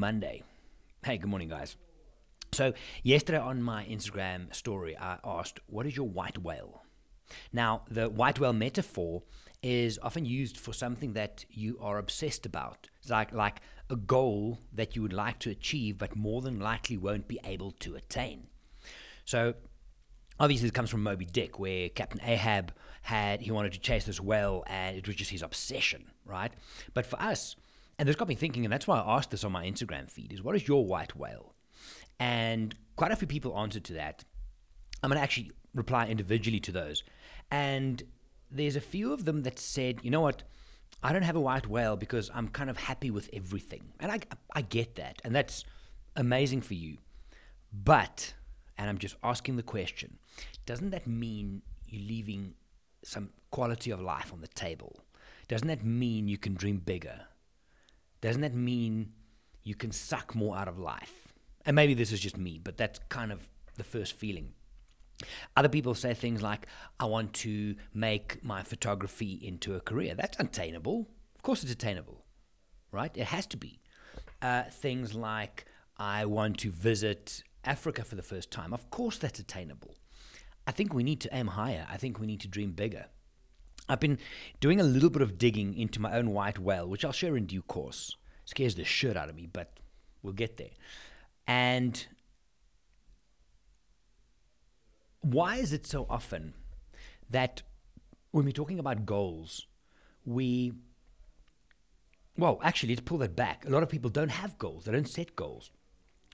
Monday. Hey, good morning, guys. So, yesterday on my Instagram story, I asked, What is your white whale? Now, the white whale metaphor is often used for something that you are obsessed about. It's like, like a goal that you would like to achieve, but more than likely won't be able to attain. So, obviously, it comes from Moby Dick, where Captain Ahab had, he wanted to chase this whale, and it was just his obsession, right? But for us, and this got me thinking, and that's why I asked this on my Instagram feed, is what is your white whale? And quite a few people answered to that. I'm going to actually reply individually to those. And there's a few of them that said, you know what, I don't have a white whale because I'm kind of happy with everything. And I, I get that. And that's amazing for you. But, and I'm just asking the question, doesn't that mean you're leaving some quality of life on the table? Doesn't that mean you can dream bigger? Doesn't that mean you can suck more out of life? And maybe this is just me, but that's kind of the first feeling. Other people say things like, I want to make my photography into a career. That's attainable. Of course, it's attainable, right? It has to be. Uh, things like, I want to visit Africa for the first time. Of course, that's attainable. I think we need to aim higher. I think we need to dream bigger. I've been doing a little bit of digging into my own white whale, which I'll share in due course. It Scares the shit out of me, but we'll get there. And why is it so often that when we're talking about goals, we well, actually, let's pull that back. A lot of people don't have goals. They don't set goals,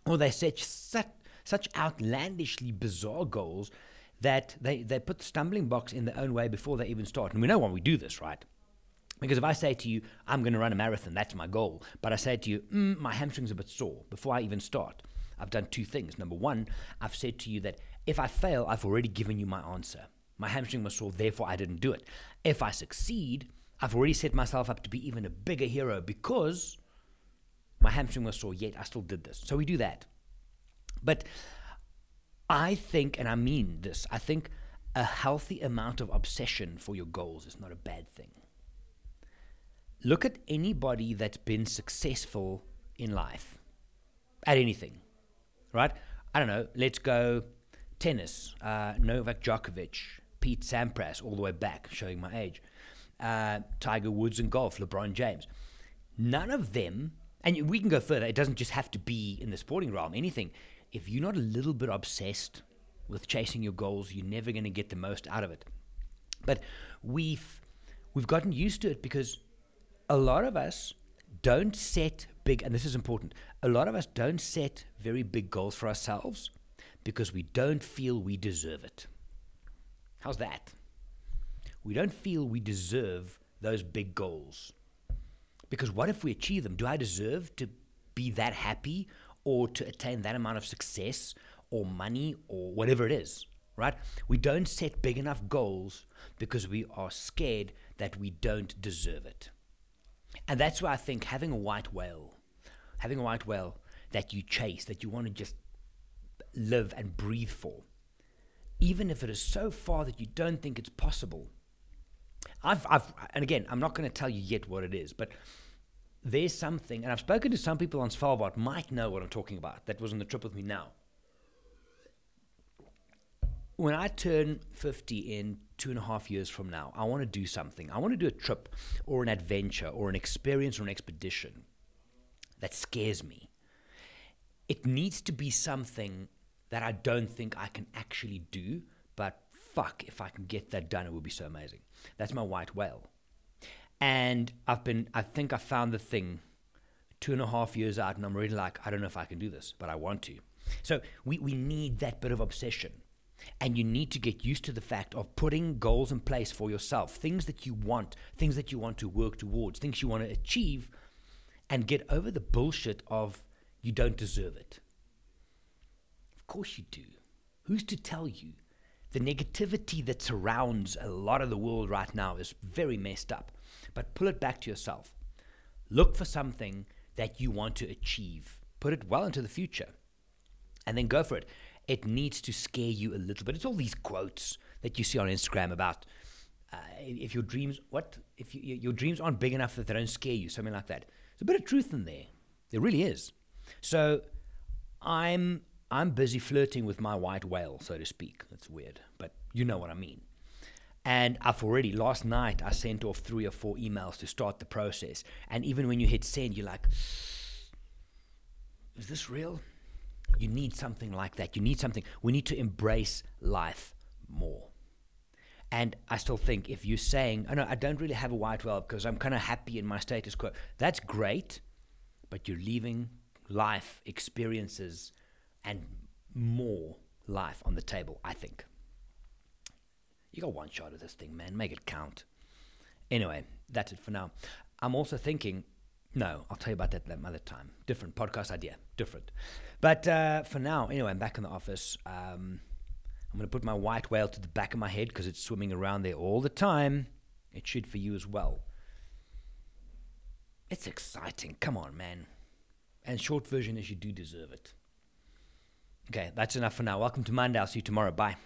or they set such, such outlandishly bizarre goals that they, they put the stumbling blocks in their own way before they even start. And we know why we do this, right? Because if I say to you, I'm going to run a marathon, that's my goal. But I say to you, mm, my hamstring's a bit sore before I even start. I've done two things. Number one, I've said to you that if I fail, I've already given you my answer. My hamstring was sore, therefore I didn't do it. If I succeed, I've already set myself up to be even a bigger hero because my hamstring was sore, yet I still did this. So we do that. But I think, and I mean this, I think a healthy amount of obsession for your goals is not a bad thing. Look at anybody that's been successful in life at anything, right? I don't know, let's go tennis, uh, Novak Djokovic, Pete Sampras, all the way back, showing my age, uh, Tiger Woods and golf, LeBron James. None of them, and we can go further, it doesn't just have to be in the sporting realm, anything. If you're not a little bit obsessed with chasing your goals, you're never going to get the most out of it. But we've we've gotten used to it because a lot of us don't set big, and this is important. A lot of us don't set very big goals for ourselves because we don't feel we deserve it. How's that? We don't feel we deserve those big goals. Because what if we achieve them? Do I deserve to be that happy or to attain that amount of success or money or whatever it is? Right? We don't set big enough goals because we are scared that we don't deserve it. And that's why I think having a white whale, having a white whale that you chase, that you want to just live and breathe for, even if it is so far that you don't think it's possible. I've, I've and again, I'm not going to tell you yet what it is, but there's something, and I've spoken to some people on Svalbard, might know what I'm talking about, that was on the trip with me now. When I turn 50 in two and a half years from now, I want to do something. I want to do a trip or an adventure or an experience or an expedition that scares me. It needs to be something that I don't think I can actually do, but fuck, if I can get that done, it would be so amazing. That's my white whale. And I've been, I think I found the thing two and a half years out, and I'm really like, I don't know if I can do this, but I want to. So we, we need that bit of obsession. And you need to get used to the fact of putting goals in place for yourself, things that you want, things that you want to work towards, things you want to achieve, and get over the bullshit of you don't deserve it. Of course you do. Who's to tell you? The negativity that surrounds a lot of the world right now is very messed up. But pull it back to yourself. Look for something that you want to achieve. Put it well into the future. And then go for it. It needs to scare you a little bit. It's all these quotes that you see on Instagram about uh, if your dreams, what? If you, your dreams aren't big enough that they don't scare you, something like that. There's a bit of truth in there. There really is. So I'm I'm busy flirting with my white whale, so to speak. That's weird, but you know what I mean. And I've already last night I sent off three or four emails to start the process. And even when you hit send, you're like, is this real? You need something like that. You need something. We need to embrace life more. And I still think if you're saying, oh no, I don't really have a white whale because I'm kind of happy in my status quo, that's great, but you're leaving life experiences and more life on the table, I think. You got one shot at this thing, man. Make it count. Anyway, that's it for now. I'm also thinking, no, I'll tell you about that another time. Different podcast idea, different. But uh, for now, anyway, I'm back in the office. Um, I'm going to put my white whale to the back of my head because it's swimming around there all the time. It should for you as well. It's exciting. Come on, man. And short version is you do deserve it. Okay, that's enough for now. Welcome to Monday. I'll see you tomorrow. Bye.